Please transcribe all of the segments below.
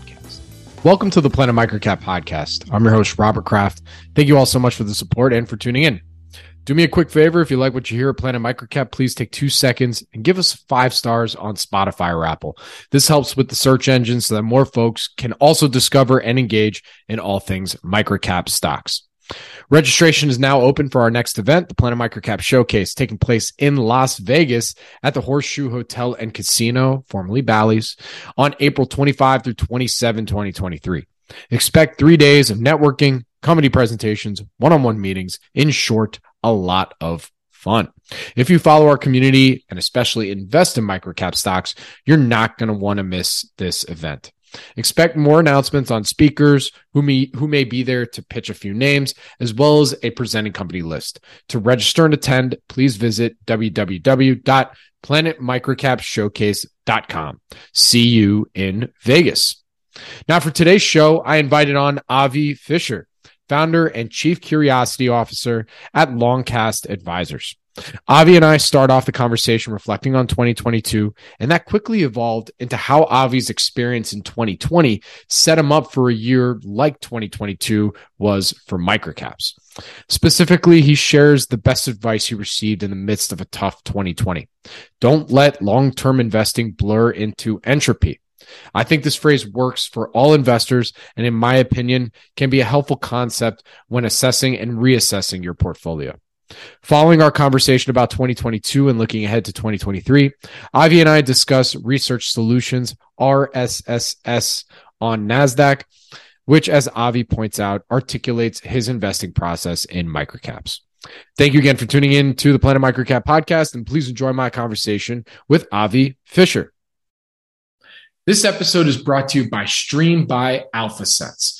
podcast. Welcome to the Planet Microcap podcast. I'm your host, Robert Kraft. Thank you all so much for the support and for tuning in. Do me a quick favor. If you like what you hear at Planet Microcap, please take two seconds and give us five stars on Spotify or Apple. This helps with the search engine so that more folks can also discover and engage in all things microcap stocks. Registration is now open for our next event, the Planet Microcap Showcase, taking place in Las Vegas at the Horseshoe Hotel and Casino, formerly Bally's, on April 25 through 27, 2023. Expect three days of networking, comedy presentations, one on one meetings, in short, a lot of fun. If you follow our community and especially invest in microcap stocks, you're not going to want to miss this event. Expect more announcements on speakers who may, who may be there to pitch a few names, as well as a presenting company list. To register and attend, please visit www.planetmicrocapshowcase.com. See you in Vegas. Now, for today's show, I invited on Avi Fisher, founder and chief curiosity officer at Longcast Advisors. Avi and I start off the conversation reflecting on 2022, and that quickly evolved into how Avi's experience in 2020 set him up for a year like 2022 was for microcaps. Specifically, he shares the best advice he received in the midst of a tough 2020. Don't let long term investing blur into entropy. I think this phrase works for all investors and, in my opinion, can be a helpful concept when assessing and reassessing your portfolio. Following our conversation about 2022 and looking ahead to 2023, Avi and I discuss Research Solutions, RSSS, on NASDAQ, which, as Avi points out, articulates his investing process in microcaps. Thank you again for tuning in to the Planet Microcap podcast, and please enjoy my conversation with Avi Fisher. This episode is brought to you by Stream by AlphaSense.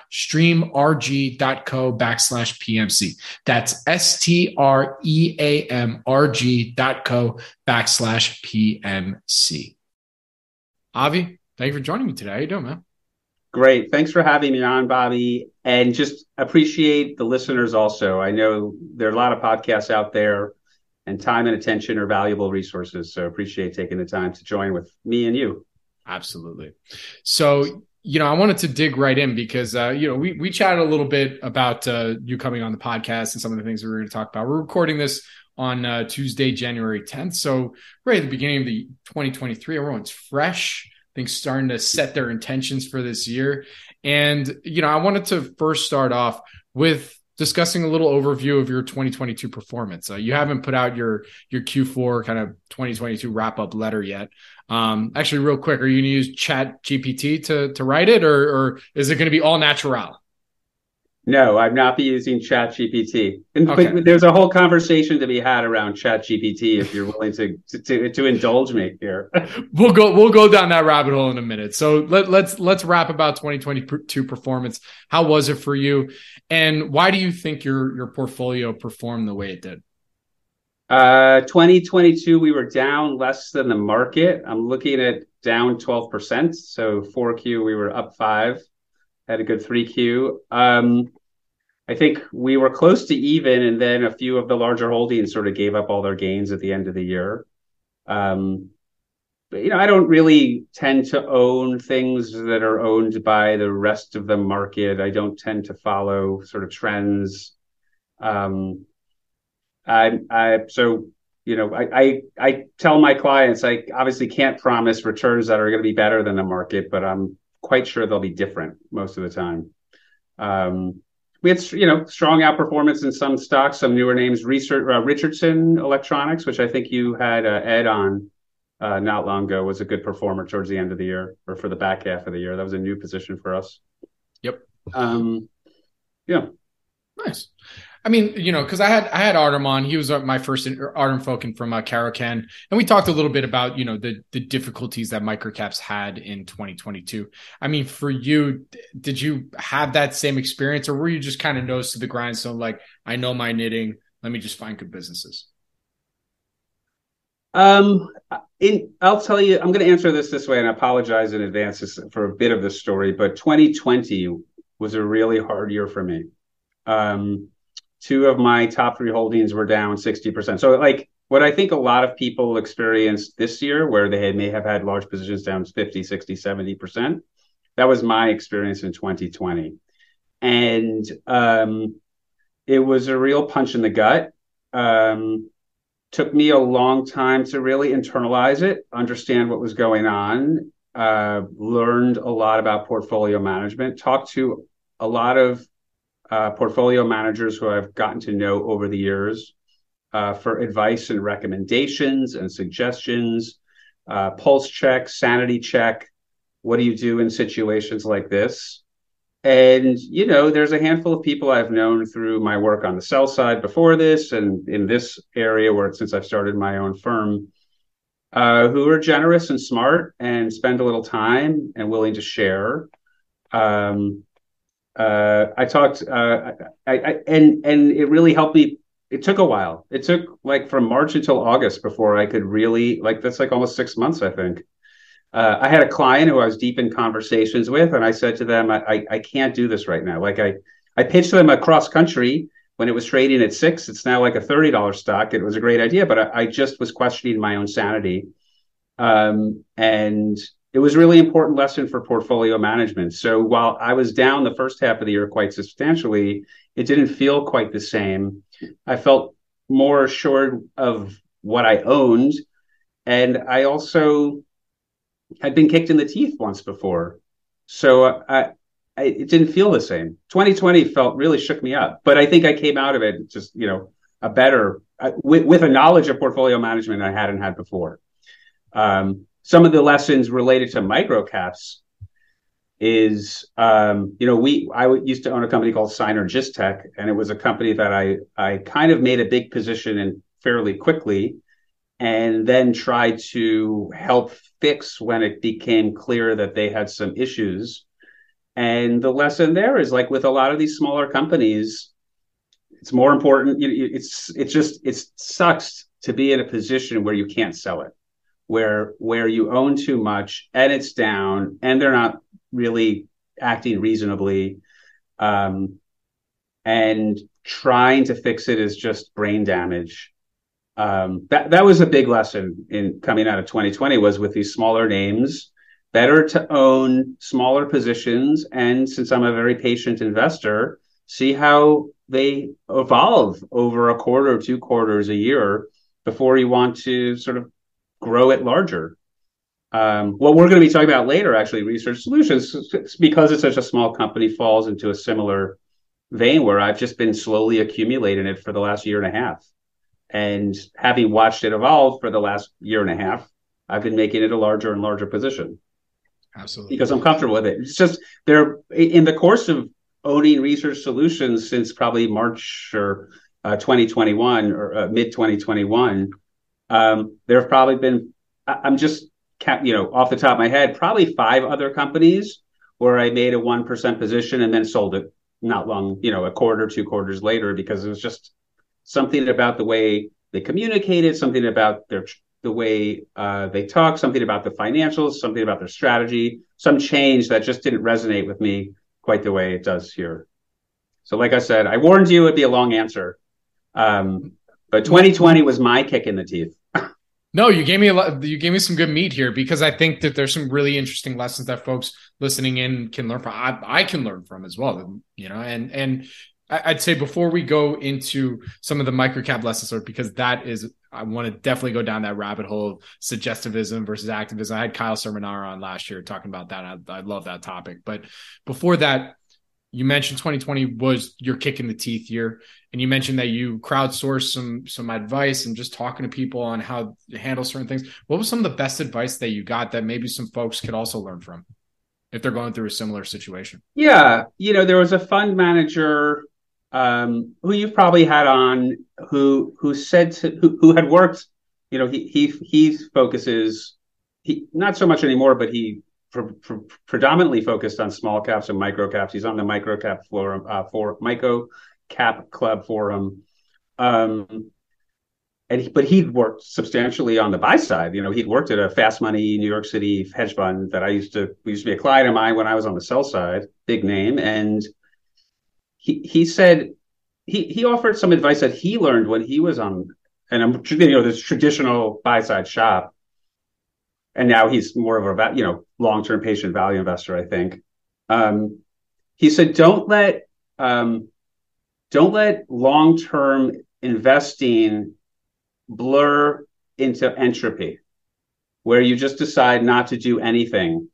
www.streamrg.co backslash PMC. That's S T R E A M R G dot co backslash PMC. Avi, thank you for joining me today. How you doing, man? Great. Thanks for having me on, Bobby. And just appreciate the listeners also. I know there are a lot of podcasts out there, and time and attention are valuable resources. So appreciate taking the time to join with me and you. Absolutely. So, you know, I wanted to dig right in because, uh, you know, we, we chatted a little bit about uh, you coming on the podcast and some of the things we were going to talk about. We're recording this on uh, Tuesday, January 10th. So, right at the beginning of the 2023, everyone's fresh. Things starting to set their intentions for this year. And, you know, I wanted to first start off with discussing a little overview of your 2022 performance. Uh, you haven't put out your your Q4 kind of 2022 wrap up letter yet, Um, actually, real quick, are you going to use Chat GPT to to write it, or or is it going to be all natural? No, I'm not be using Chat GPT. Okay. But there's a whole conversation to be had around Chat GPT if you're willing to, to to, to indulge me here. we'll go we'll go down that rabbit hole in a minute. So let, let's let's wrap about 2022 performance. How was it for you, and why do you think your your portfolio performed the way it did? Uh, 2022 we were down less than the market. I'm looking at down 12%. So 4Q we were up five had a good 3Q. Um, I think we were close to even, and then a few of the larger holdings sort of gave up all their gains at the end of the year. Um, but, you know, I don't really tend to own things that are owned by the rest of the market. I don't tend to follow sort of trends. Um, I, I so you know, I, I, I tell my clients I obviously can't promise returns that are going to be better than the market, but I'm quite sure they'll be different most of the time. Um, we had, you know, strong outperformance in some stocks, some newer names. Research, uh, Richardson Electronics, which I think you had uh, Ed on uh, not long ago, was a good performer towards the end of the year or for the back half of the year. That was a new position for us. Yep. Um, yeah. Nice. I mean, you know, because I had I had Artem on. He was uh, my first Artem Fokin from uh, and we talked a little bit about you know the the difficulties that microcaps had in 2022. I mean, for you, did you have that same experience, or were you just kind of nose to the grindstone, like I know my knitting, let me just find good businesses? Um, in I'll tell you, I'm going to answer this this way, and I apologize in advance for a bit of the story, but 2020 was a really hard year for me. Um, two of my top three holdings were down 60%. So like what I think a lot of people experienced this year where they may have had large positions down 50, 60, 70%. That was my experience in 2020. And um, it was a real punch in the gut. Um, took me a long time to really internalize it, understand what was going on, uh, learned a lot about portfolio management, talked to a lot of uh, portfolio managers who I've gotten to know over the years uh, for advice and recommendations and suggestions, uh, pulse check, sanity check. What do you do in situations like this? And, you know, there's a handful of people I've known through my work on the sell side before this and in this area where since I've started my own firm, uh, who are generous and smart and spend a little time and willing to share. Um, uh, I talked, uh, I, I, and and it really helped me. It took a while. It took like from March until August before I could really like. That's like almost six months, I think. Uh, I had a client who I was deep in conversations with, and I said to them, I, I, I can't do this right now. Like I, I pitched them a cross country when it was trading at six. It's now like a thirty dollars stock. It was a great idea, but I, I just was questioning my own sanity. Um, and it was really important lesson for portfolio management. So while I was down the first half of the year quite substantially, it didn't feel quite the same. I felt more assured of what I owned. And I also had been kicked in the teeth once before. So I, I, it didn't feel the same. 2020 felt really shook me up, but I think I came out of it just, you know, a better, uh, with, with a knowledge of portfolio management I hadn't had before. Um, some of the lessons related to microcaps is um, you know we I used to own a company called Synergistek, and it was a company that I I kind of made a big position in fairly quickly, and then tried to help fix when it became clear that they had some issues. And the lesson there is like with a lot of these smaller companies, it's more important. You, It's it's just it sucks to be in a position where you can't sell it where where you own too much and it's down and they're not really acting reasonably um, and trying to fix it is just brain damage. Um, that that was a big lesson in coming out of 2020 was with these smaller names better to own smaller positions and since i'm a very patient investor see how they evolve over a quarter two quarters a year before you want to sort of grow it larger. Um, what we're going to be talking about later, actually, Research Solutions, because it's such a small company, falls into a similar vein where I've just been slowly accumulating it for the last year and a half. And having watched it evolve for the last year and a half, I've been making it a larger and larger position. Absolutely. Because I'm comfortable with it. It's just there in the course of owning research solutions since probably March or uh, 2021 or uh, mid 2021. Um, there have probably been, I'm just, you know, off the top of my head, probably five other companies where I made a 1% position and then sold it not long, you know, a quarter, two quarters later, because it was just something about the way they communicated, something about their the way uh, they talk, something about the financials, something about their strategy, some change that just didn't resonate with me quite the way it does here. So, like I said, I warned you it'd be a long answer, um, but 2020 was my kick in the teeth. No, you gave me a lot. You gave me some good meat here because I think that there's some really interesting lessons that folks listening in can learn from. I, I can learn from as well. You know, and and I'd say before we go into some of the microcap lessons, or because that is, I want to definitely go down that rabbit hole of suggestivism versus activism. I had Kyle Cerminara on last year talking about that. I, I love that topic. But before that, you mentioned 2020 was your kick in the teeth year and you mentioned that you crowdsourced some some advice and just talking to people on how to handle certain things. What was some of the best advice that you got that maybe some folks could also learn from if they're going through a similar situation? Yeah you know there was a fund manager um, who you've probably had on who who said to, who, who had worked you know he he he focuses he not so much anymore but he predominantly focused on small caps and micro caps he's on the micro cap forum uh, for micro Cap Club Forum. Um, and he, but he'd worked substantially on the buy side. You know, he'd worked at a fast money New York City hedge fund that I used to used to be a client of mine when I was on the sell side, big name. And he he said he he offered some advice that he learned when he was on and I'm you know this traditional buy side shop. And now he's more of a you know long term patient value investor, I think. Um, he said, don't let um, don't let long term investing blur into entropy, where you just decide not to do anything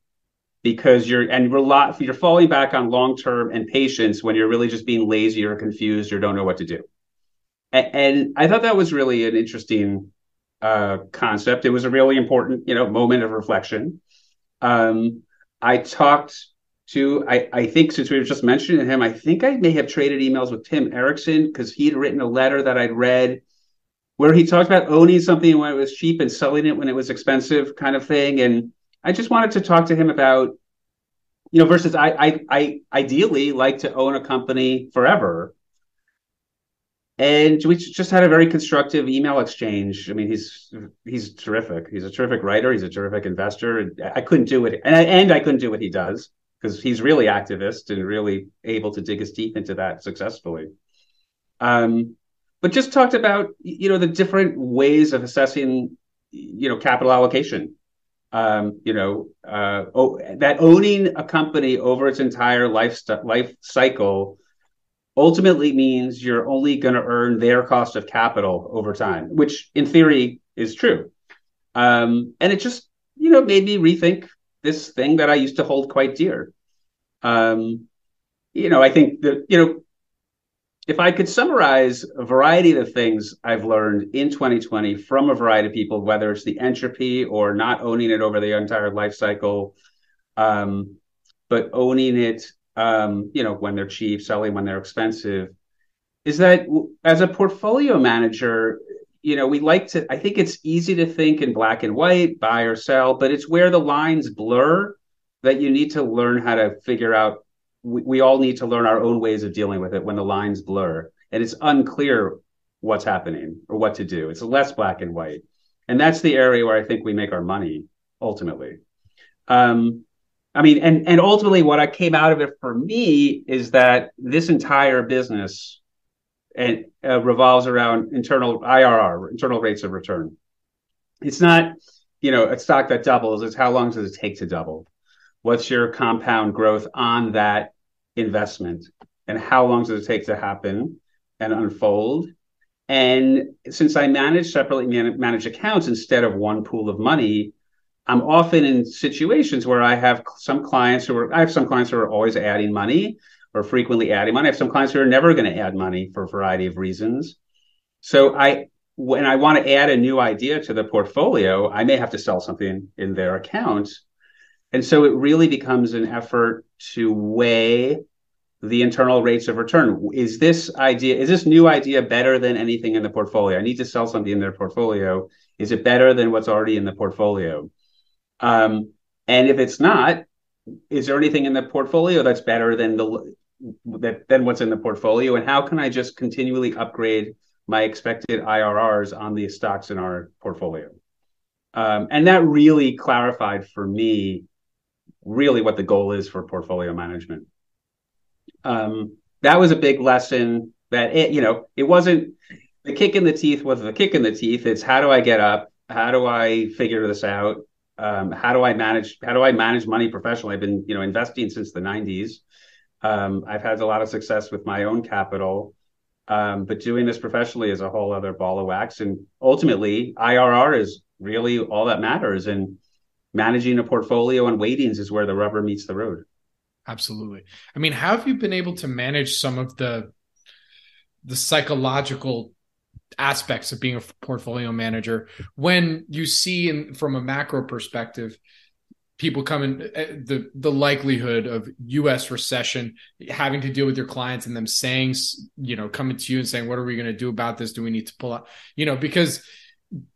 because you're and rely, you're falling back on long term and patience when you're really just being lazy or confused or don't know what to do. And, and I thought that was really an interesting uh, concept. It was a really important, you know, moment of reflection. Um, I talked to I, I think since we were just mentioning him, I think I may have traded emails with Tim Eriksen because he'd written a letter that I'd read where he talked about owning something when it was cheap and selling it when it was expensive, kind of thing. And I just wanted to talk to him about, you know, versus I I, I ideally like to own a company forever. And we just had a very constructive email exchange. I mean, he's he's terrific. He's a terrific writer. He's a terrific investor. I couldn't do it, and I, and I couldn't do what he does because he's really activist and really able to dig his teeth into that successfully. Um, but just talked about you know the different ways of assessing you know capital allocation. Um, you know uh, oh, that owning a company over its entire life life cycle ultimately means you're only going to earn their cost of capital over time, which in theory is true. Um, and it just you know made me rethink this thing that I used to hold quite dear. Um, you know, I think that, you know, if I could summarize a variety of the things I've learned in 2020 from a variety of people, whether it's the entropy or not owning it over the entire life cycle, um, but owning it, um, you know, when they're cheap, selling when they're expensive, is that as a portfolio manager, you know, we like to, I think it's easy to think in black and white, buy or sell, but it's where the lines blur that you need to learn how to figure out. We, we all need to learn our own ways of dealing with it when the lines blur and it's unclear what's happening or what to do. It's less black and white. And that's the area where I think we make our money ultimately. Um, I mean, and and ultimately, what I came out of it for me is that this entire business and uh, revolves around internal IRR, internal rates of return. It's not, you know, a stock that doubles. It's how long does it take to double? What's your compound growth on that investment? And how long does it take to happen and unfold? And since I manage separately managed accounts instead of one pool of money, I'm often in situations where I have some clients who are, I have some clients who are always adding money or frequently adding money. I have some clients who are never going to add money for a variety of reasons. So I, when I want to add a new idea to the portfolio, I may have to sell something in their account. And so it really becomes an effort to weigh the internal rates of return. Is this idea, is this new idea better than anything in the portfolio? I need to sell something in their portfolio. Is it better than what's already in the portfolio? Um, and if it's not, is there anything in the portfolio that's better than the that than what's in the portfolio? And how can I just continually upgrade my expected IRRs on the stocks in our portfolio? Um, and that really clarified for me really what the goal is for portfolio management. Um, that was a big lesson that it, you know, it wasn't the kick in the teeth was the kick in the teeth. It's how do I get up? How do I figure this out? Um, how do I manage? How do I manage money professionally? I've been, you know, investing since the '90s. Um, I've had a lot of success with my own capital, um, but doing this professionally is a whole other ball of wax. And ultimately, IRR is really all that matters. And managing a portfolio and weightings is where the rubber meets the road. Absolutely. I mean, how have you been able to manage some of the the psychological aspects of being a portfolio manager when you see in from a macro perspective people coming eh, the the likelihood of US recession having to deal with your clients and them saying you know coming to you and saying what are we going to do about this? Do we need to pull out? You know because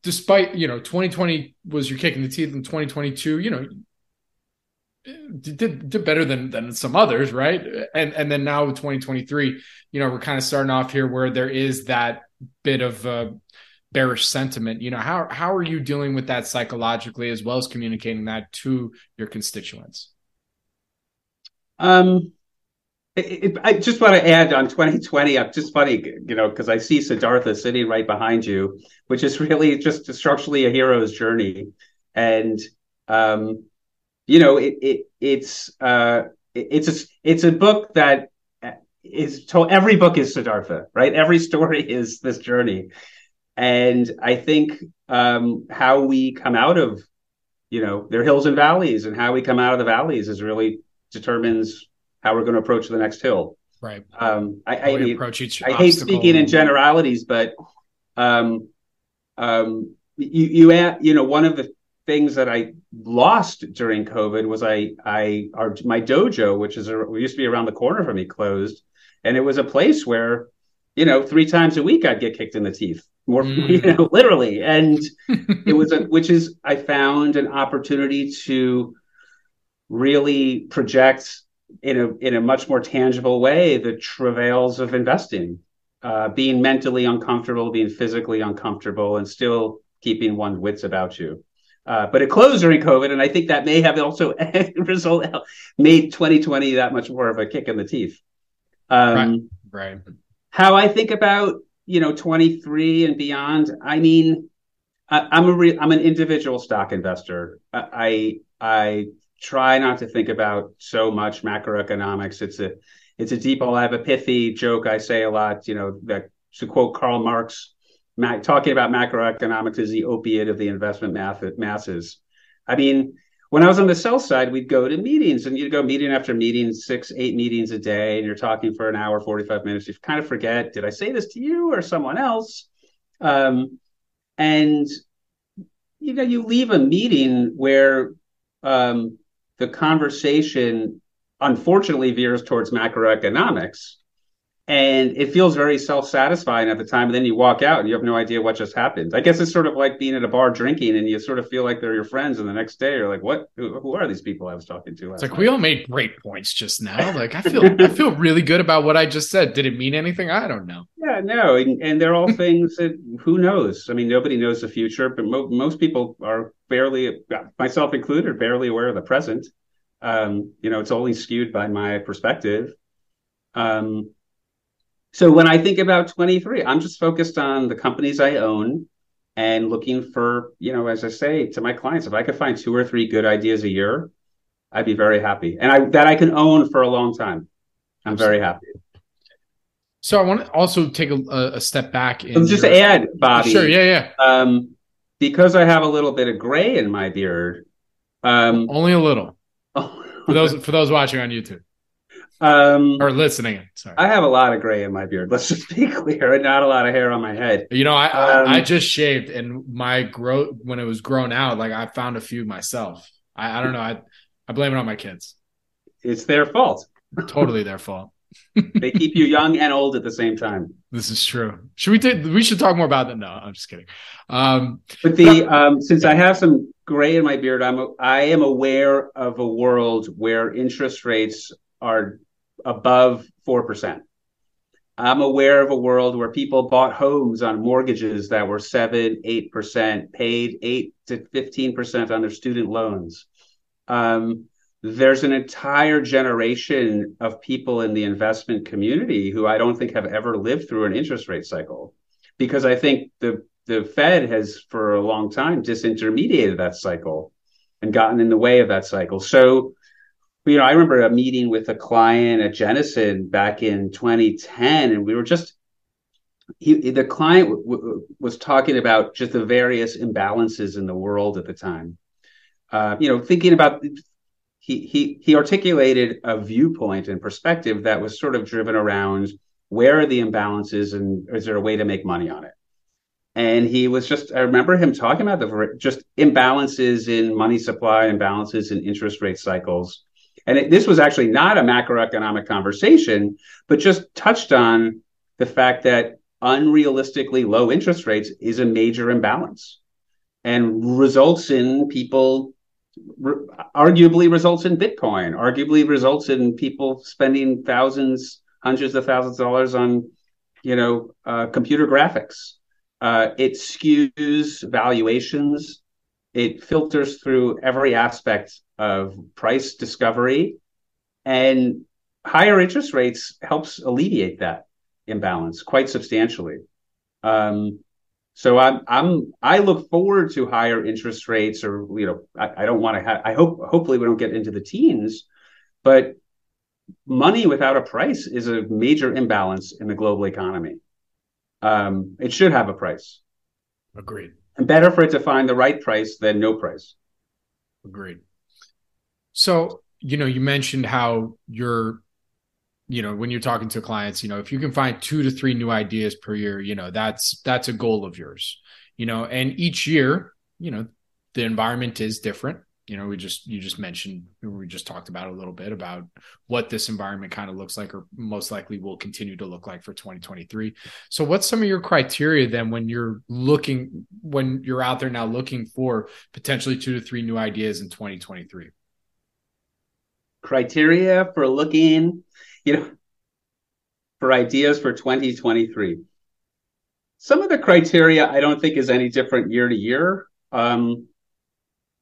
despite you know 2020 was your kick in the teeth in 2022 you know did did better than than some others right? And and then now with 2023 you know we're kind of starting off here where there is that bit of uh, bearish sentiment you know how how are you dealing with that psychologically as well as communicating that to your constituents um it, it, I just want to add on 2020. I'm just funny, you know, because I see Siddhartha sitting right behind you, which is really just structurally a hero's journey. And, um, you know, it, it it's uh, it's a it's a book that is told. Every book is Siddhartha, right? Every story is this journey, and I think um, how we come out of, you know, their hills and valleys, and how we come out of the valleys is really determines how we're going to approach the next hill. Right. Um, I, I, approach each I hate speaking in generalities, but um, um, you you you know one of the things that I lost during COVID was I I our my dojo, which is a, used to be around the corner from me, closed, and it was a place where you know three times a week I'd get kicked in the teeth, more mm. you know literally, and it was a which is I found an opportunity to really project in a in a much more tangible way the travails of investing, uh, being mentally uncomfortable, being physically uncomfortable, and still keeping one's wits about you. Uh, but it closed during COVID, and I think that may have also result made 2020 that much more of a kick in the teeth. Um, right. right. How I think about you know 23 and beyond. I mean, I, am a re- I'm an individual stock investor. I I try not to think about so much macroeconomics. It's a it's a deep. All I have a pithy joke I say a lot. You know that to quote Karl Marx talking about macroeconomics is the opiate of the investment math- masses. I mean, when I was on the sell side, we'd go to meetings and you'd go meeting after meeting, six, eight meetings a day, and you're talking for an hour, 45 minutes. You kind of forget, did I say this to you or someone else? Um, and, you know, you leave a meeting where um, the conversation unfortunately veers towards macroeconomics and it feels very self-satisfying at the time and then you walk out and you have no idea what just happened. I guess it's sort of like being at a bar drinking and you sort of feel like they're your friends and the next day you're like what? Who, who are these people i was talking to it's like night? we all made great points just now. Like i feel i feel really good about what i just said. Did it mean anything? I don't know. Yeah no and, and they're all things that who knows? I mean nobody knows the future but mo- most people are barely myself included barely aware of the present. Um, you know it's only skewed by my perspective. Um, so when I think about 23, I'm just focused on the companies I own and looking for, you know, as I say to my clients, if I could find two or three good ideas a year, I'd be very happy. And I that I can own for a long time. I'm very happy. So I want to also take a, a step back. And just your... add, Bobby. Sure, yeah, yeah. Um, because I have a little bit of gray in my beard. Um, Only a little. for those for those watching on YouTube. Um, or listening. Sorry, I have a lot of gray in my beard. Let's just be clear, and not a lot of hair on my head. You know, I um, I, I, just shaved, and my growth when it was grown out, like I found a few myself. I, I don't know. I I blame it on my kids. It's their fault. totally their fault. they keep you young and old at the same time. This is true. Should we take? We should talk more about that. No, I'm just kidding. Um, but the um, since I have some gray in my beard, I'm I am aware of a world where interest rates are above four percent. I'm aware of a world where people bought homes on mortgages that were seven, eight percent, paid eight to fifteen percent on their student loans. Um, there's an entire generation of people in the investment community who I don't think have ever lived through an interest rate cycle because I think the the Fed has for a long time disintermediated that cycle and gotten in the way of that cycle. So, you know, I remember a meeting with a client at Jennison back in 2010, and we were just he, the client w- w- was talking about just the various imbalances in the world at the time. Uh, you know, thinking about he he he articulated a viewpoint and perspective that was sort of driven around where are the imbalances and is there a way to make money on it and he was just i remember him talking about the just imbalances in money supply imbalances in interest rate cycles and it, this was actually not a macroeconomic conversation but just touched on the fact that unrealistically low interest rates is a major imbalance and results in people re- arguably results in Bitcoin, arguably results in people spending thousands, hundreds of thousands of dollars on, you know, uh, computer graphics. Uh, it skews valuations. It filters through every aspect of price discovery, and higher interest rates helps alleviate that imbalance quite substantially. Um, so I'm I'm I look forward to higher interest rates, or you know, I, I don't want to have. I hope hopefully we don't get into the teens, but money without a price is a major imbalance in the global economy. Um, it should have a price. Agreed. And better for it to find the right price than no price. Agreed. So you know, you mentioned how you're you know when you're talking to clients you know if you can find two to three new ideas per year you know that's that's a goal of yours you know and each year you know the environment is different you know we just you just mentioned we just talked about a little bit about what this environment kind of looks like or most likely will continue to look like for 2023 so what's some of your criteria then when you're looking when you're out there now looking for potentially two to three new ideas in 2023 criteria for looking you know, for ideas for 2023. Some of the criteria I don't think is any different year to year, um,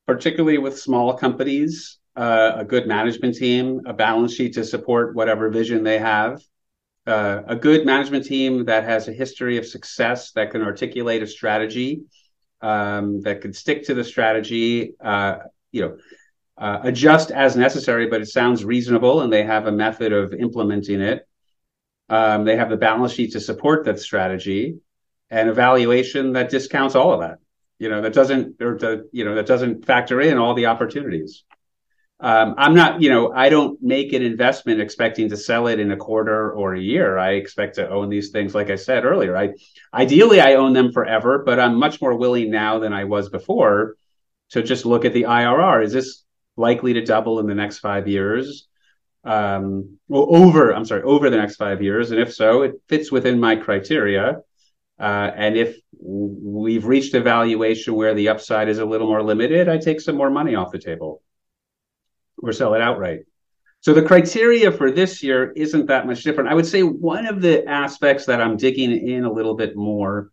particularly with small companies, uh, a good management team, a balance sheet to support whatever vision they have, uh, a good management team that has a history of success that can articulate a strategy, um, that can stick to the strategy, uh, you know, uh, adjust as necessary, but it sounds reasonable and they have a method of implementing it. Um, they have the balance sheet to support that strategy and evaluation that discounts all of that. You know, that doesn't, or you know, that doesn't factor in all the opportunities. Um, I'm not, you know, I don't make an investment expecting to sell it in a quarter or a year. I expect to own these things, like I said earlier. I ideally I own them forever, but I'm much more willing now than I was before to just look at the IRR. Is this likely to double in the next five years? Um, well, over, I'm sorry, over the next five years. And if so, it fits within my criteria. Uh, and if we've reached a valuation where the upside is a little more limited, I take some more money off the table or sell it outright. So the criteria for this year isn't that much different. I would say one of the aspects that I'm digging in a little bit more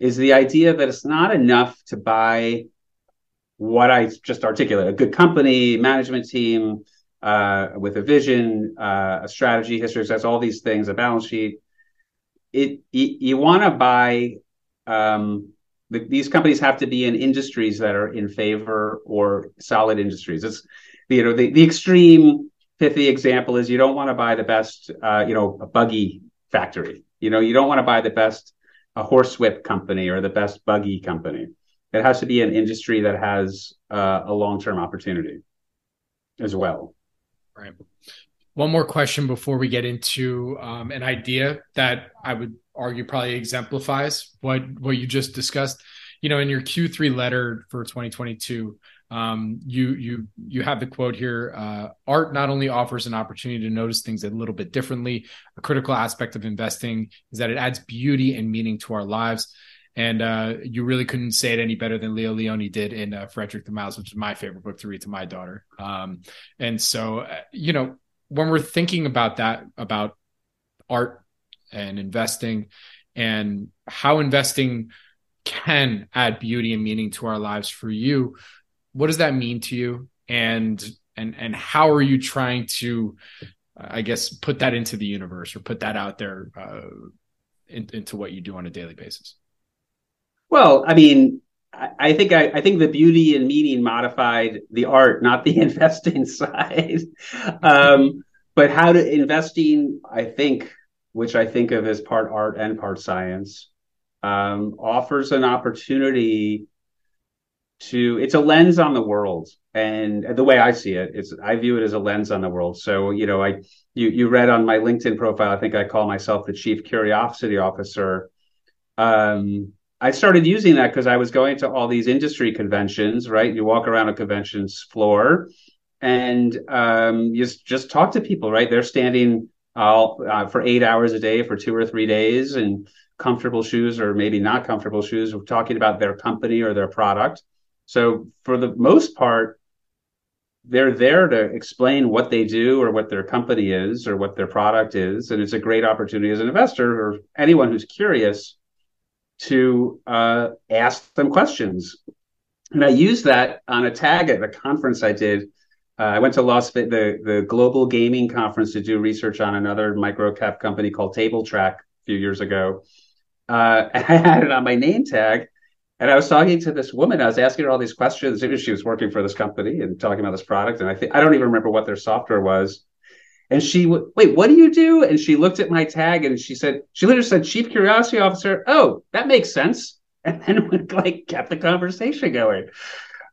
is the idea that it's not enough to buy what I just articulated a good company, management team uh, with a vision, uh, a strategy, history, success, all these things, a balance sheet. It You, you want to buy, um, the, these companies have to be in industries that are in favor or solid industries. It's, you know, the, the extreme pithy example is you don't want to buy the best, uh, you know, a buggy factory. You know, you don't want to buy the best a horsewhip company or the best buggy company it has to be an industry that has uh, a long term opportunity as well. Right. One more question before we get into um, an idea that I would argue probably exemplifies what what you just discussed. You know, in your Q3 letter for 2022, um, you you you have the quote here: uh, "Art not only offers an opportunity to notice things a little bit differently. A critical aspect of investing is that it adds beauty and meaning to our lives." And uh, you really couldn't say it any better than Leo Lionni did in uh, Frederick the Mouse, which is my favorite book to read to my daughter. Um, and so, uh, you know, when we're thinking about that, about art and investing and how investing can add beauty and meaning to our lives for you, what does that mean to you? And and and how are you trying to, I guess, put that into the universe or put that out there uh, in, into what you do on a daily basis? Well, I mean, I think I, I, think the beauty and meaning modified the art, not the investing side. Um, but how to investing, I think, which I think of as part art and part science, um, offers an opportunity to. It's a lens on the world, and the way I see it, it's I view it as a lens on the world. So you know, I you you read on my LinkedIn profile, I think I call myself the chief curiosity officer. Um, I started using that because I was going to all these industry conventions, right? You walk around a convention's floor and um, you just, just talk to people, right? They're standing uh, for eight hours a day for two or three days in comfortable shoes or maybe not comfortable shoes, We're talking about their company or their product. So for the most part, they're there to explain what they do or what their company is or what their product is. And it's a great opportunity as an investor or anyone who's curious to uh, ask them questions. And I used that on a tag at a conference I did. Uh, I went to Las Vegas, the the Global Gaming Conference to do research on another micro cap company called Table Trac a few years ago. Uh, I had it on my name tag, and I was talking to this woman. I was asking her all these questions. She was working for this company and talking about this product. And I think I don't even remember what their software was. And she w- wait, what do you do? And she looked at my tag and she said, she literally said, Chief Curiosity Officer. Oh, that makes sense. And then like kept the conversation going.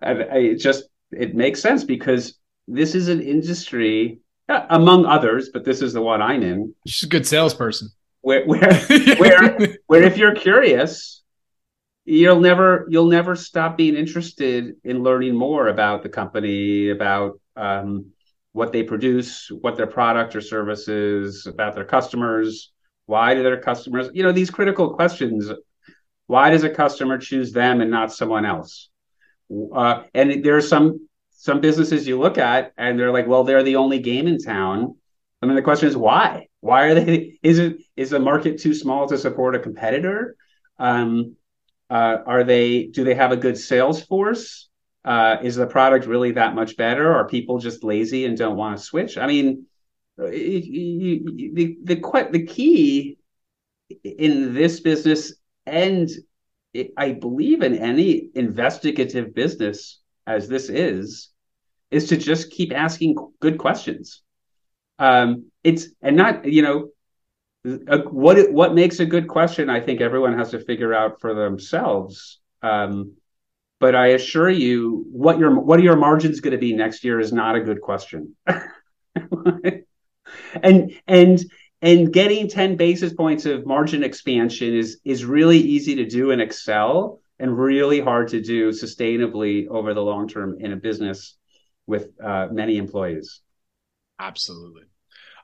And I, it just it makes sense because this is an industry among others, but this is the one I'm in. She's a good salesperson. Where where where where if you're curious, you'll never you'll never stop being interested in learning more about the company, about um, what they produce, what their product or service is, about their customers. Why do their customers, you know, these critical questions. Why does a customer choose them and not someone else? Uh, and there are some some businesses you look at and they're like, well, they're the only game in town. I mean, the question is why? Why are they? Is it is the market too small to support a competitor? Um, uh, are they? Do they have a good sales force? Uh, is the product really that much better? Are people just lazy and don't want to switch? I mean, the the the key in this business and I believe in any investigative business as this is is to just keep asking good questions. Um, it's and not you know a, what what makes a good question. I think everyone has to figure out for themselves. Um, but I assure you, what your what are your margins going to be next year is not a good question. and and and getting 10 basis points of margin expansion is is really easy to do in Excel and really hard to do sustainably over the long term in a business with uh, many employees. Absolutely.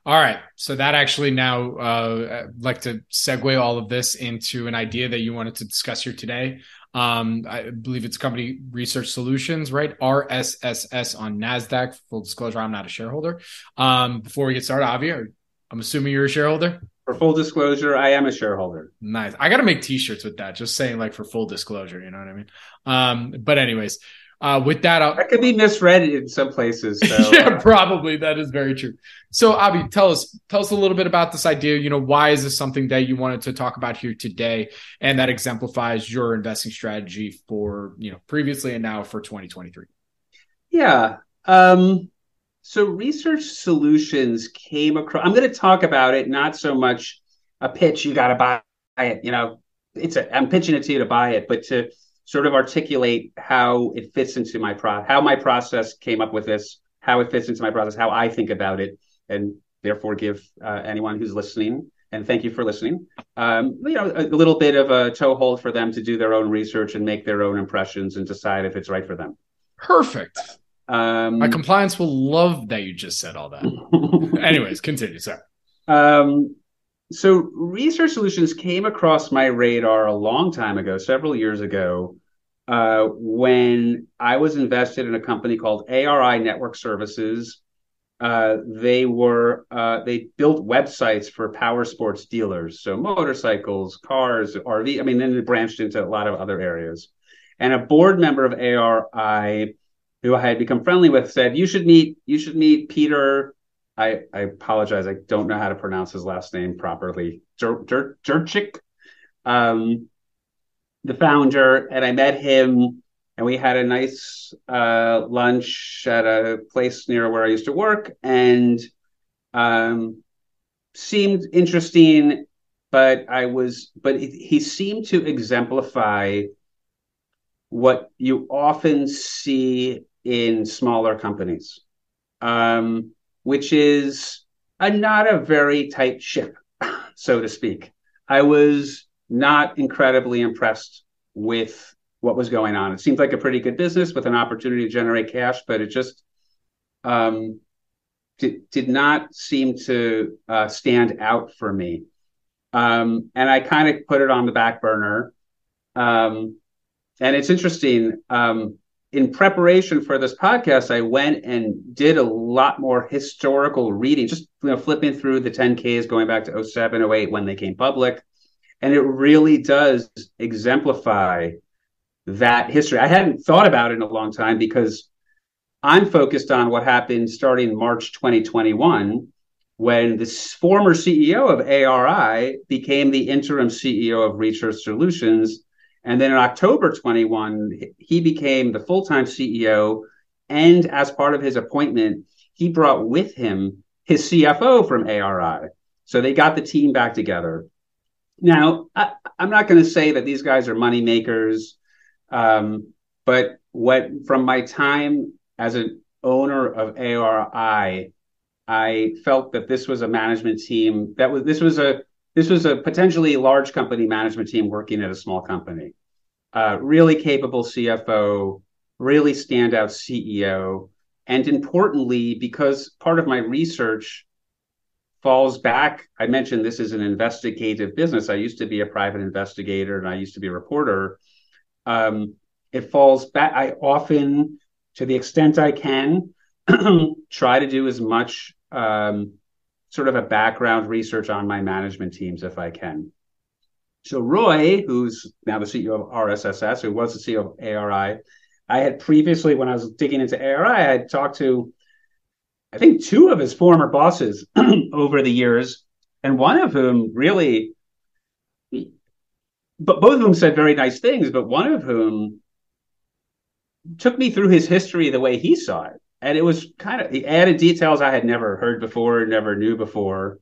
All right. So that actually now uh, I'd like to segue all of this into an idea that you wanted to discuss here today. Um, I believe it's company Research Solutions, right? RSSS on NASDAQ. Full disclosure, I'm not a shareholder. Um, before we get started, Avi, I'm assuming you're a shareholder. For full disclosure, I am a shareholder. Nice. I got to make t-shirts with that, just saying like for full disclosure, you know what I mean? Um, but anyways, uh, with that, I'll, that could be misread in some places. So. yeah, probably that is very true. So, Avi, tell us tell us a little bit about this idea. You know, why is this something that you wanted to talk about here today, and that exemplifies your investing strategy for you know previously and now for 2023? Yeah. Um, so, research solutions came across. I'm going to talk about it, not so much a pitch. You got to buy it. You know, it's a. I'm pitching it to you to buy it, but to sort of articulate how it fits into my pro how my process came up with this, how it fits into my process, how I think about it, and therefore give uh, anyone who's listening and thank you for listening. Um, you know, a, a little bit of a toehold for them to do their own research and make their own impressions and decide if it's right for them. Perfect. Um, My compliance will love that you just said all that. Anyways, continue. sir. Um, so, Research Solutions came across my radar a long time ago, several years ago, uh, when I was invested in a company called ARI Network Services uh, they were uh, they built websites for power sports dealers, so motorcycles, cars, RV. I mean, then it branched into a lot of other areas. And a board member of ARI, who I had become friendly with, said, "You should meet you should meet Peter." I, I apologize, I don't know how to pronounce his last name properly. Derycz, um, the founder, and I met him and we had a nice uh, lunch at a place near where I used to work, and um, seemed interesting. But I was, but he seemed to exemplify what you often see in smaller companies, um, which is a not a very tight ship, so to speak. I was not incredibly impressed with what was going on. It seemed like a pretty good business with an opportunity to generate cash, but it just um, did, did not seem to uh, stand out for me. Um, and I kind of put it on the back burner. Um, and it's interesting. Um, in preparation for this podcast, I went and did a lot more historical reading, just you know, flipping through the 10Ks going back to 07, 08 when they came public. And it really does exemplify that history. I hadn't thought about it in a long time because I'm focused on what happened starting March 2021 when this former CEO of ARI became the interim CEO of Research Solutions. And then in October 21, he became the full time CEO. And as part of his appointment, he brought with him his CFO from ARI. So they got the team back together. Now, I, am not going to say that these guys are money makers um, but what from my time as an owner of ARI, I felt that this was a management team that was this was a this was a potentially large company management team working at a small company. Uh, really capable CFO, really standout CEO, and importantly, because part of my research falls back. I mentioned this is an investigative business. I used to be a private investigator and I used to be a reporter um, it falls back. I often, to the extent I can, try to do as much um, sort of a background research on my management teams if I can. So Roy, who's now the CEO of RSSS, who was the CEO of ARI, I had previously, when I was digging into ARI, I had talked to, I think, two of his former bosses over the years, and one of whom really but both of them said very nice things, but one of whom took me through his history the way he saw it. And it was kind of, he added details I had never heard before, never knew before.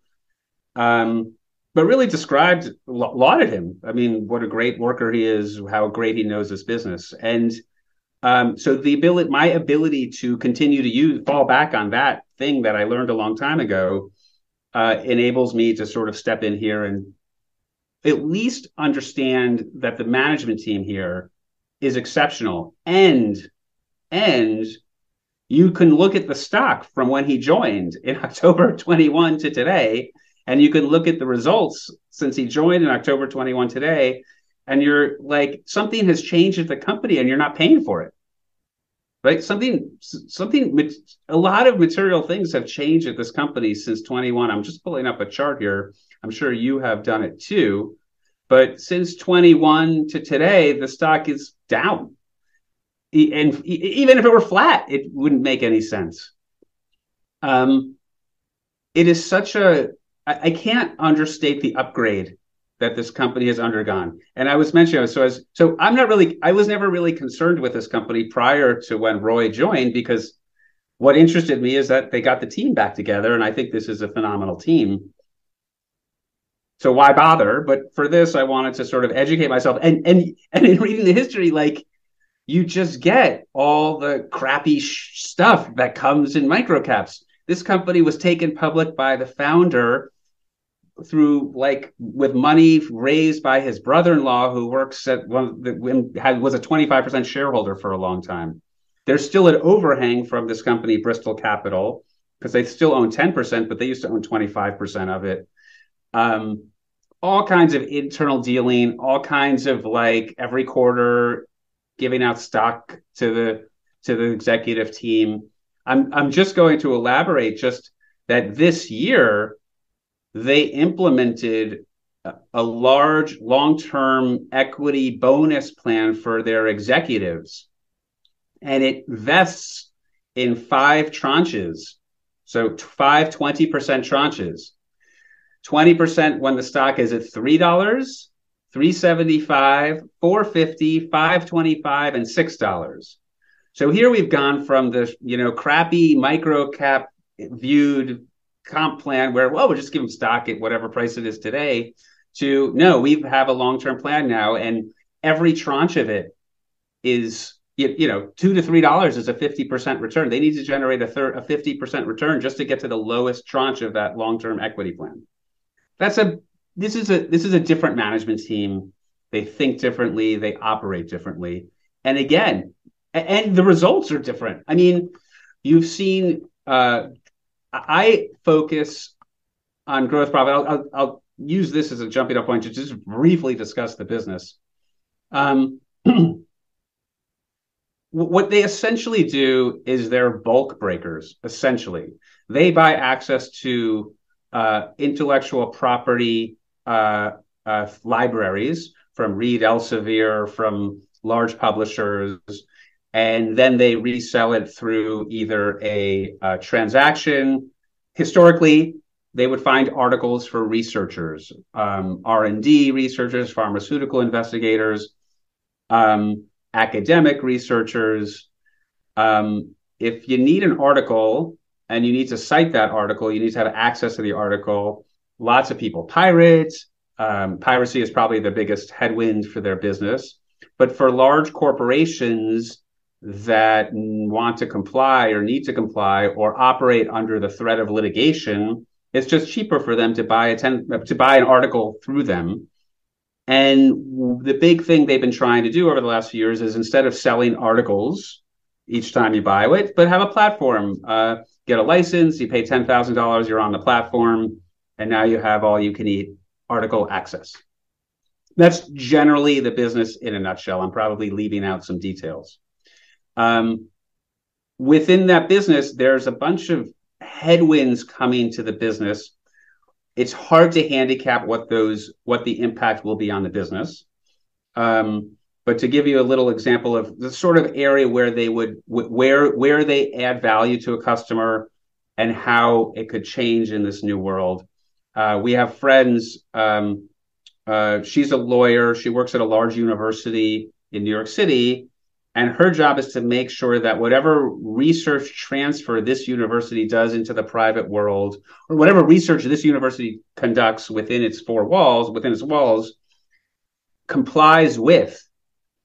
Um, but really described, lauded him. I mean, what a great worker he is, how great he knows this business. And um, so the ability, my ability to continue to use, fall back on that thing that I learned a long time ago, uh, enables me to sort of step in here and at least understand that the management team here is exceptional and and you can look at the stock from when he joined in October 21 to today and you can look at the results since he joined in October 21 today and you're like something has changed at the company and you're not paying for it right something something a lot of material things have changed at this company since 21 i'm just pulling up a chart here I'm sure you have done it too. But since 21 to today, the stock is down. And even if it were flat, it wouldn't make any sense. Um, it is such a, I can't understate the upgrade that this company has undergone. And I was mentioning, so so I'm not really, I was never really concerned with this company prior to when Roy joined because what interested me is that they got the team back together. And I think this is a phenomenal team. So why bother? But for this, I wanted to sort of educate myself. And and and in reading the history, like you just get all the crappy sh- stuff that comes in microcaps. This company was taken public by the founder through like with money raised by his brother-in-law who works at one that had was a 25% shareholder for a long time. There's still an overhang from this company Bristol Capital because they still own 10%, but they used to own 25% of it. Um, all kinds of internal dealing, all kinds of like every quarter giving out stock to the to the executive team. I'm I'm just going to elaborate just that this year they implemented a large long-term equity bonus plan for their executives. And it vests in five tranches. So five 20% tranches. 20% when the stock is at $3 375 450 525 and $6 so here we've gone from the you know crappy micro cap viewed comp plan where well we'll just give them stock at whatever price it is today to no we have a long-term plan now and every tranche of it is you, you know two to three dollars is a 50% return. They need to generate a third a 50% return just to get to the lowest tranche of that long-term equity plan. That's a this is a this is a different management team. They think differently. They operate differently. And again and the results are different. I mean you've seen uh, I focus on gross profit. I'll, I'll, I'll, use this as a jumping off point to just briefly discuss the business. Um, what they essentially do is they're bulk breakers. Essentially, they buy access to uh, intellectual property uh, uh, libraries from Reed Elsevier, from large publishers, and then they resell it through either a, a transaction. Historically, they would find articles for researchers, um, R&D researchers, pharmaceutical investigators, um, academic researchers. Um, if you need an article and you need to cite that article, you need to have access to the article. Lots of people pirate. Um, piracy is probably the biggest headwind for their business. But for large corporations, that want to comply or need to comply or operate under the threat of litigation, it's just cheaper for them to buy a ten, to buy an article through them. And the big thing they've been trying to do over the last few years is instead of selling articles each time you buy it, but have a platform, uh, get a license, you pay ten thousand dollars, you're on the platform, and now you have all you can eat article access. That's generally the business in a nutshell. I'm probably leaving out some details. Um, within that business, there's a bunch of headwinds coming to the business. It's hard to handicap what those what the impact will be on the business. Um, but to give you a little example of the sort of area where they would where where they add value to a customer and how it could change in this new world. Uh, we have friends. Um, uh, she's a lawyer. She works at a large university in New York City, and her job is to make sure that whatever research transfer this university does into the private world, or whatever research this university conducts within its four walls, within its walls, complies with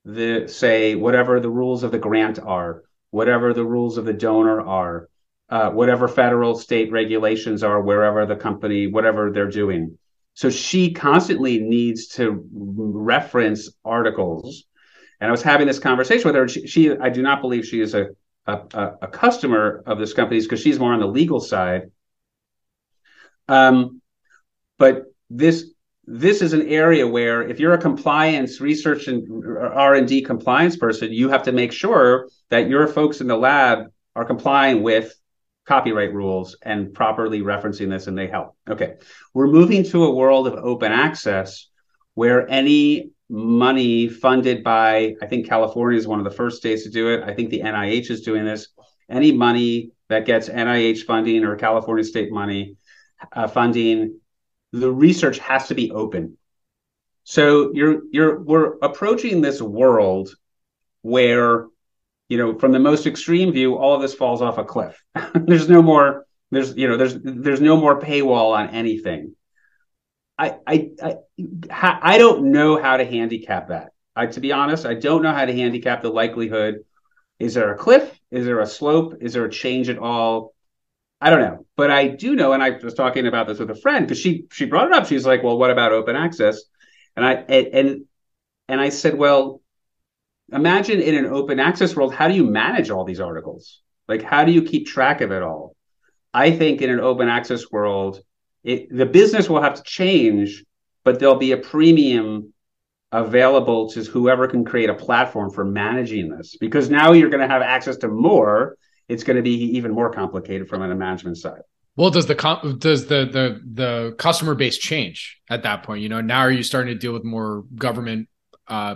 the, say, whatever the rules of the grant are, whatever the rules of the donor are, uh, whatever federal state regulations are, wherever the company, whatever they're doing. So she constantly needs to reference articles and I was having this conversation with her. She, she I do not believe she is a a, a customer of this company because she's more on the legal side. Um, but this this is an area where if you're a compliance research and R and D compliance person, you have to make sure that your folks in the lab are complying with copyright rules and properly referencing this, and they help. Okay, we're moving to a world of open access where any money funded by, I think California is one of the first states to do it. I think the NIH is doing this. Any money that gets NIH funding or California state money uh, funding, the research has to be open. So you're you're we're approaching this world where you know from the most extreme view all of this falls off a cliff there's no more there's you know there's there's no more paywall on anything I, I, I, don't know how to handicap that. I, to be honest, I don't know how to handicap the likelihood. Is there a cliff? Is there a slope? Is there a change at all? I don't know, but I do know, and I was talking about this with a friend because she she brought it up. She's like, "Well, what about open access?" And I and and I said, "Well, imagine in an open access world, how do you manage all these articles? Like, how do you keep track of it all?" I think in an open access world, it, the business will have to change, but there'll be a premium available to whoever can create a platform for managing this. Because now you're going to have access to more it's going to be even more complicated from a management side. Well does the does the the the customer base change at that point? You know now are you starting to deal with more government uh,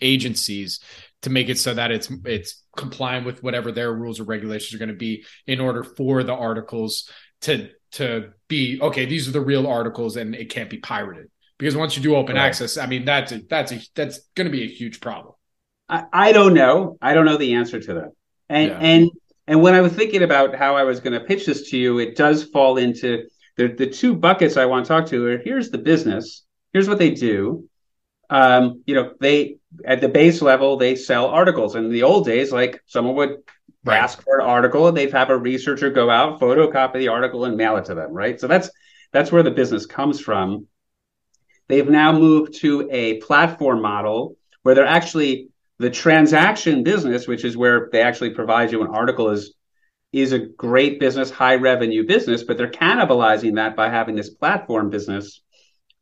agencies to make it so that it's it's compliant with whatever their rules or regulations are going to be in order for the articles to to be okay these are the real articles and it can't be pirated because once you do open right. access, I mean that's a, that's a that's going to be a huge problem. I, I don't know. I don't know the answer to that. And yeah. and and when I was thinking about how I was going to pitch this to you, it does fall into the the two buckets I want to talk to. Are here's the business. Here's what they do. Um, you know, they at the base level they sell articles. In the old days, like someone would right. ask for an article, and they'd have a researcher go out, photocopy the article, and mail it to them. Right. So that's that's where the business comes from. They've now moved to a platform model where they're actually the transaction business, which is where they actually provide you an article, is is a great business, high revenue business, but they're cannibalizing that by having this platform business,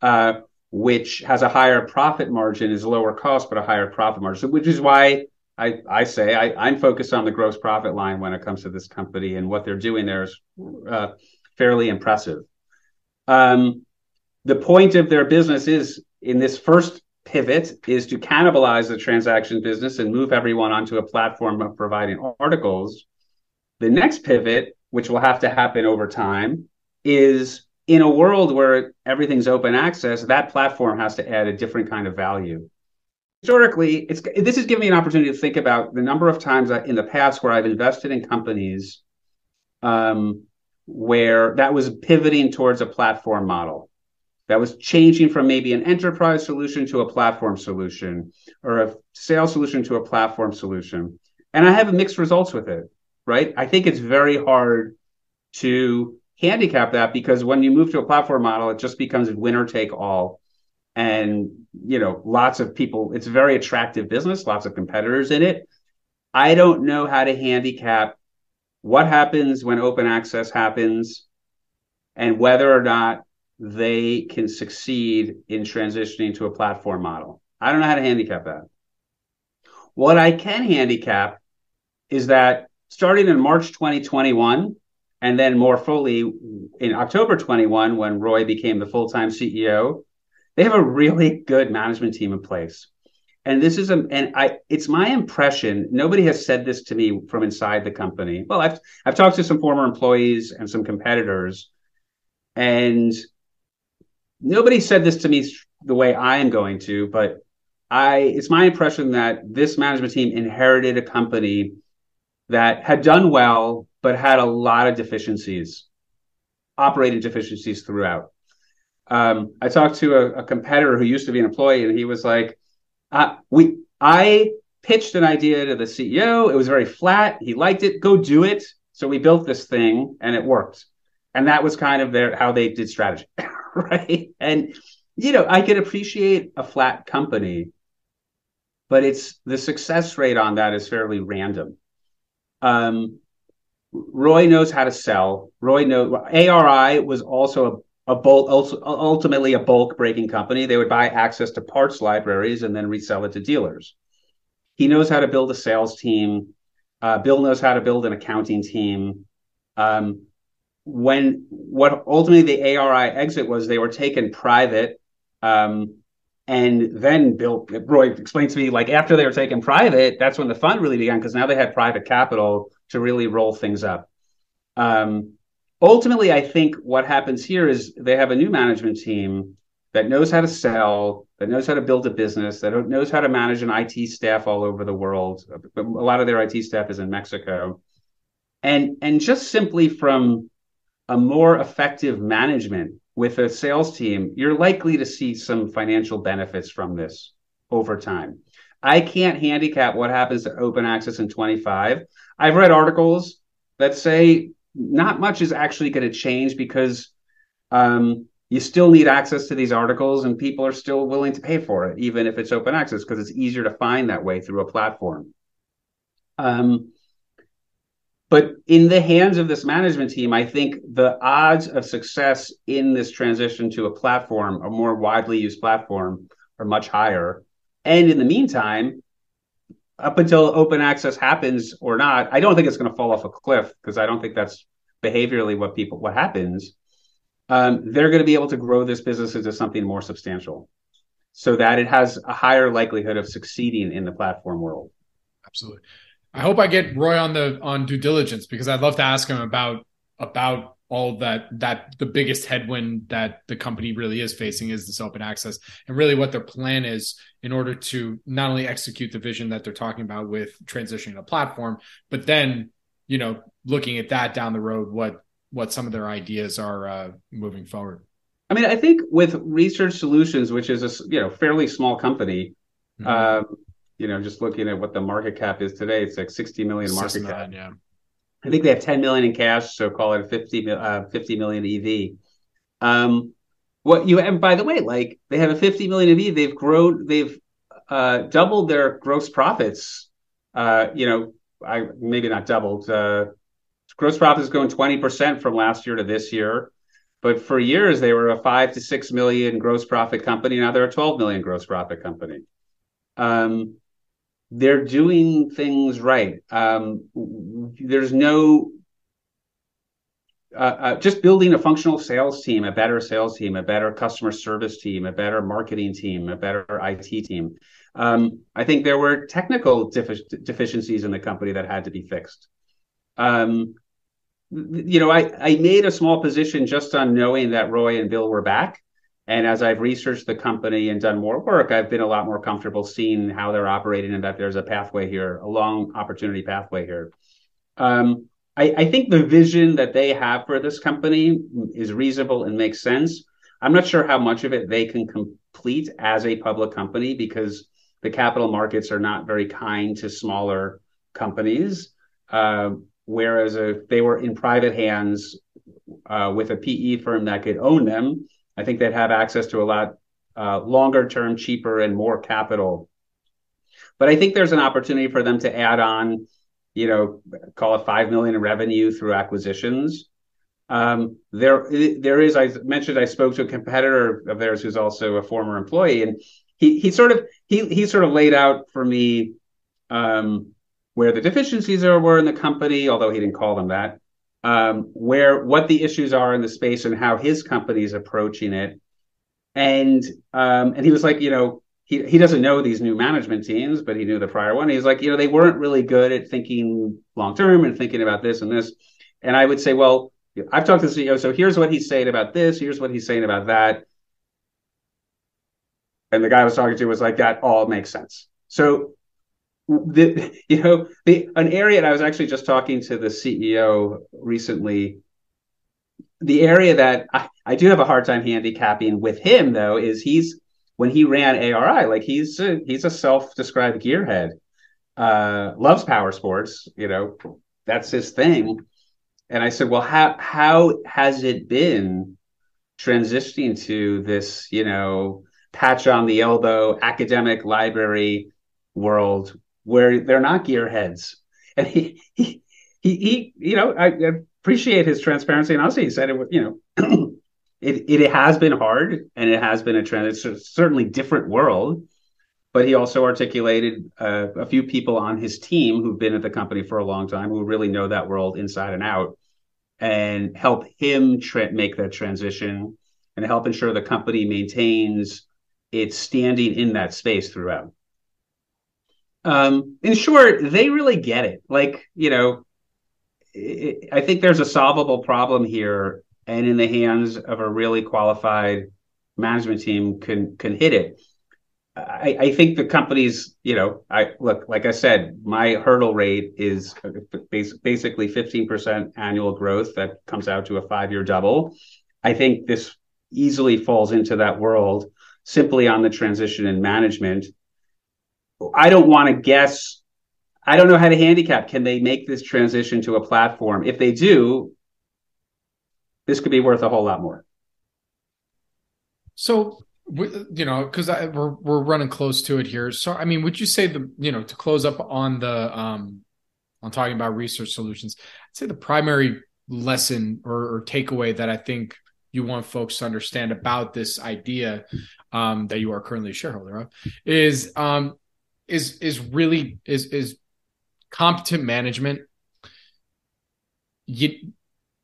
uh, which has a higher profit margin, is lower cost, but a higher profit margin. Which is why I, I say I, am focused on the gross profit line when it comes to this company, and what they're doing there is uh, fairly impressive. Um, the point of their business is in this first pivot is to cannibalize the transaction business and move everyone onto a platform of providing articles. The next pivot, which will have to happen over time, is in a world where everything's open access, that platform has to add a different kind of value. Historically, it's this has given me an opportunity to think about the number of times in the past where I've invested in companies um, where that was pivoting towards a platform model that was changing from maybe an enterprise solution to a platform solution or a sales solution to a platform solution. And I have mixed results with it, right? I think it's very hard to handicap that because when you move to a platform model, it just becomes a winner take all. And, you know, lots of people, it's a very attractive business, lots of competitors in it. I don't know how to handicap what happens when open access happens and whether or not they can succeed in transitioning to a platform model. I don't know how to handicap that. What I can handicap is that starting in March 2021, and then more fully in October 21, when Roy became the full time CEO, they have a really good management team in place. And this is a, and I, it's my impression. Nobody has said this to me from inside the company. Well, I've, I've talked to some former employees and some competitors, and nobody said this to me the way I am going to, but I it's my impression that this management team inherited a company that had done well but had a lot of deficiencies, operating deficiencies throughout. Um, I talked to a, a, competitor who used to be an employee, and he was like, uh, "We, I pitched an idea to the CEO. It was very flat. He liked it. Go do it." So we built this thing, and it worked. And that was kind of their how they did strategy. right? And you know, I can appreciate a flat company, but it's the success rate on that is fairly random. Um, Roy knows how to sell. Roy knows ARI was also a, bulk, ultimately a bulk breaking company. They would buy access to parts libraries and then resell it to dealers. He knows how to build a sales team. Uh, Bill knows how to build an accounting team. Um, when what ultimately the ARI exit was, they were taken private. Um, and then Bill Roy explained to me, like after they were taken private, that's when the fund really began because now they had private capital to really roll things up. Um, ultimately, I think what happens here is they have a new management team that knows how to sell, that knows how to build a business, that knows how to manage an IT staff all over the world. A lot of their IT staff is in Mexico, and and just simply from a more effective management with a sales team, you're likely to see some financial benefits from this over time. I can't handicap what happens to open access in 25. I've read articles that say not much is actually going to change because um, you still need access to these articles and people are still willing to pay for it, even if it's open access, because it's easier to find that way through a platform. Um, but in the hands of this management team, I think the odds of success in this transition to a platform, a more widely used platform, are much higher. And in the meantime, up until open access happens or not, I don't think it's going to fall off a cliff because I don't think that's behaviorally what people what happens. Um, they're going to be able to grow this business into something more substantial, so that it has a higher likelihood of succeeding in the platform world. Absolutely. I hope I get Roy on the on due diligence because I'd love to ask him about about all that that the biggest headwind that the company really is facing is this open access and really what their plan is in order to not only execute the vision that they're talking about with transitioning a platform but then you know looking at that down the road what what some of their ideas are uh, moving forward i mean i think with research solutions which is a you know fairly small company mm-hmm. um, you know, just looking at what the market cap is today, it's like 60 million market cap. Yeah. I think they have 10 million in cash, so call it 50, uh, 50 million EV. Um, what you and by the way, like they have a 50 million EV, they've grown, they've uh, doubled their gross profits. Uh, you know, I maybe not doubled. Uh, gross profits going 20% from last year to this year. But for years, they were a five to six million gross profit company. Now they're a 12 million gross profit company. Um, they're doing things right. Um, there's no uh, uh, just building a functional sales team, a better sales team, a better customer service team, a better marketing team, a better IT team. Um, I think there were technical defi- deficiencies in the company that had to be fixed. Um, you know, I, I made a small position just on knowing that Roy and Bill were back. And as I've researched the company and done more work, I've been a lot more comfortable seeing how they're operating and that there's a pathway here, a long opportunity pathway here. Um, I, I, think the vision that they have for this company is reasonable and makes sense. I'm not sure how much of it they can complete as a public company because the capital markets are not very kind to smaller companies. Uh, whereas if they were in private hands uh, with a PE firm that could own them, I think they'd have access to a lot uh, longer term, cheaper, and more capital. But I think there's an opportunity for them to add on, you know, call it five million in revenue through acquisitions. Um, there, there is. I mentioned I spoke to a competitor of theirs who's also a former employee, and he he sort of he he sort of laid out for me um, where the deficiencies are were in the company, although he didn't call them that um, where what the issues are in the space and how his company is approaching it. And um, and he was like, you know, he he doesn't know these new management teams, but he knew the prior one. He's like, you know, they weren't really good at thinking long term and thinking about this and this. And I would say, well, I've talked to the CEO, so here's what he's saying about this, here's what he's saying about that. And the guy I was talking to was like, that all makes sense. So the, you know the an area and i was actually just talking to the ceo recently. The area that I, I do have a hard time handicapping with him though is he's when he ran ari like he's a, he's a self-described gearhead uh loves power sports you know that's his thing. And i said well how how has it been transitioning to this you know patch on the elbow academic library world where they're not gearheads. And he, he, he, he you know, I, I appreciate his transparency and honesty. He said it, was, you know, it, it has been hard and it has been a trend. It's a certainly different world. But he also articulated uh, a few people on his team who've been at the company for a long time who really know that world inside and out and help him tra- make that transition and help ensure the company maintains its standing in that space throughout um, in short, they really get it. Like, you know, it, I think there's a solvable problem here, and in the hands of a really qualified management team, can can hit it. I, I think the companies, you know, I look, like I said, my hurdle rate is basically 15% annual growth that comes out to a five year double. I think this easily falls into that world simply on the transition in management I don't want to guess. I don't know how to handicap. Can they make this transition to a platform? If they do, this could be worth a whole lot more. So, you know, because we're we're running close to it here. So, I mean, would you say the you know to close up on the um on talking about research solutions, I'd say the primary lesson or, or takeaway that I think you want folks to understand about this idea um, that you are currently a shareholder of is um, is is really is is competent management. You,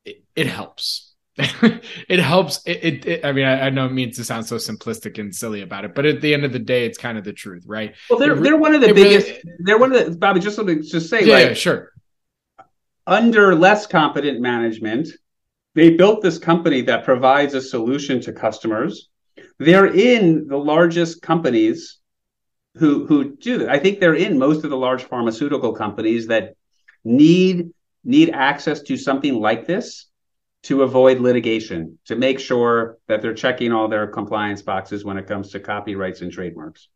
it, it helps. it helps. It, it, it, I mean, I, I, know it means to sound so simplistic and silly about it, but at the end of the day, it's kind of the truth, right? Well, they're they're one of the biggest. Really, they're one of the Bobby. Just something to say, yeah, like, yeah, sure. Under less competent management, they built this company that provides a solution to customers. They're in the largest companies who who do that. I think they're in most of the large pharmaceutical companies that need need access to something like this to avoid litigation, to make sure that they're checking all their compliance boxes when it comes to copyrights and trademarks.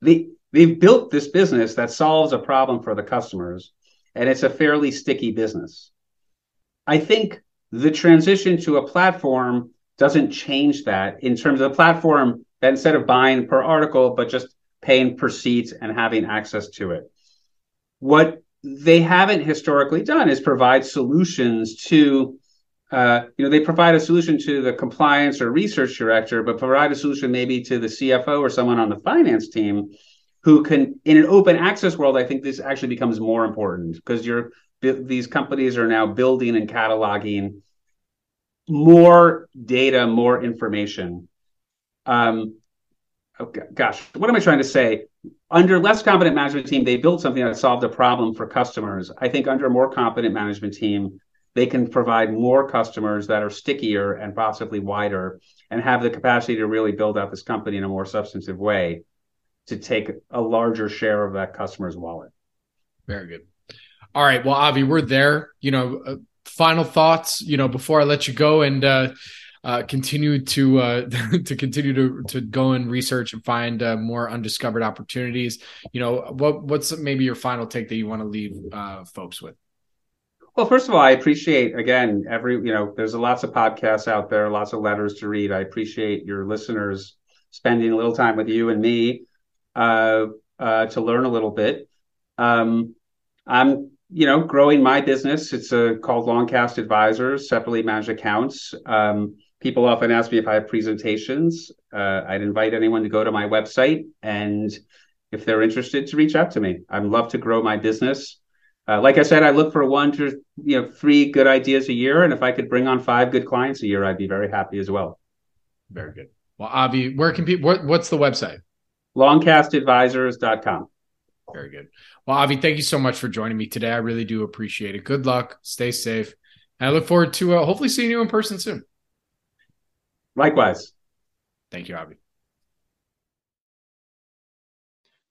They, they've built this business that solves a problem for the customers, and it's a fairly sticky business. I think the transition to a platform doesn't change that in terms of the platform instead of buying per article, but just paying per seat and having access to it. What they haven't historically done is provide solutions to uh, you know they provide a solution to the compliance or research director but provide a solution maybe to the cfo or someone on the finance team who can in an open access world i think this actually becomes more important because you're these companies are now building and cataloging more data more information um, oh, gosh what am i trying to say under less competent management team, they built something that solved a problem for customers. I think under a more competent management team, they can provide more customers that are stickier and possibly wider and have the capacity to really build out this company in a more substantive way to take a larger share of that customer's wallet. Very good. All right. Well, Avi, we're there. You know, uh, final thoughts, you know, before I let you go and, uh, uh, continue to uh, to continue to to go and research and find uh, more undiscovered opportunities. You know, what what's maybe your final take that you want to leave uh, folks with? Well, first of all, I appreciate again every you know there's lots of podcasts out there, lots of letters to read. I appreciate your listeners spending a little time with you and me uh, to learn a little bit. Um, I'm you know growing my business. It's a, called Longcast Advisors, separately managed accounts. Um, people often ask me if I have presentations. Uh, I'd invite anyone to go to my website and if they're interested to reach out to me. I'd love to grow my business. Uh, like I said, I look for one to you know three good ideas a year, and if I could bring on five good clients a year, I'd be very happy as well. Very good. Well, Avi, where can people? What, what's the website? Longcastadvisors.com. Very good. Well, Avi, thank you so much for joining me today. I really do appreciate it. Good luck. Stay safe. And I look forward to uh, hopefully seeing you in person soon. Likewise. Thank you, Avi.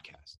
podcast.